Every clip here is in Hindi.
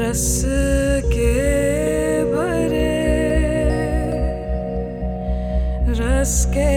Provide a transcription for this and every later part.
रस के भरे रस के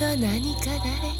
ど何か誰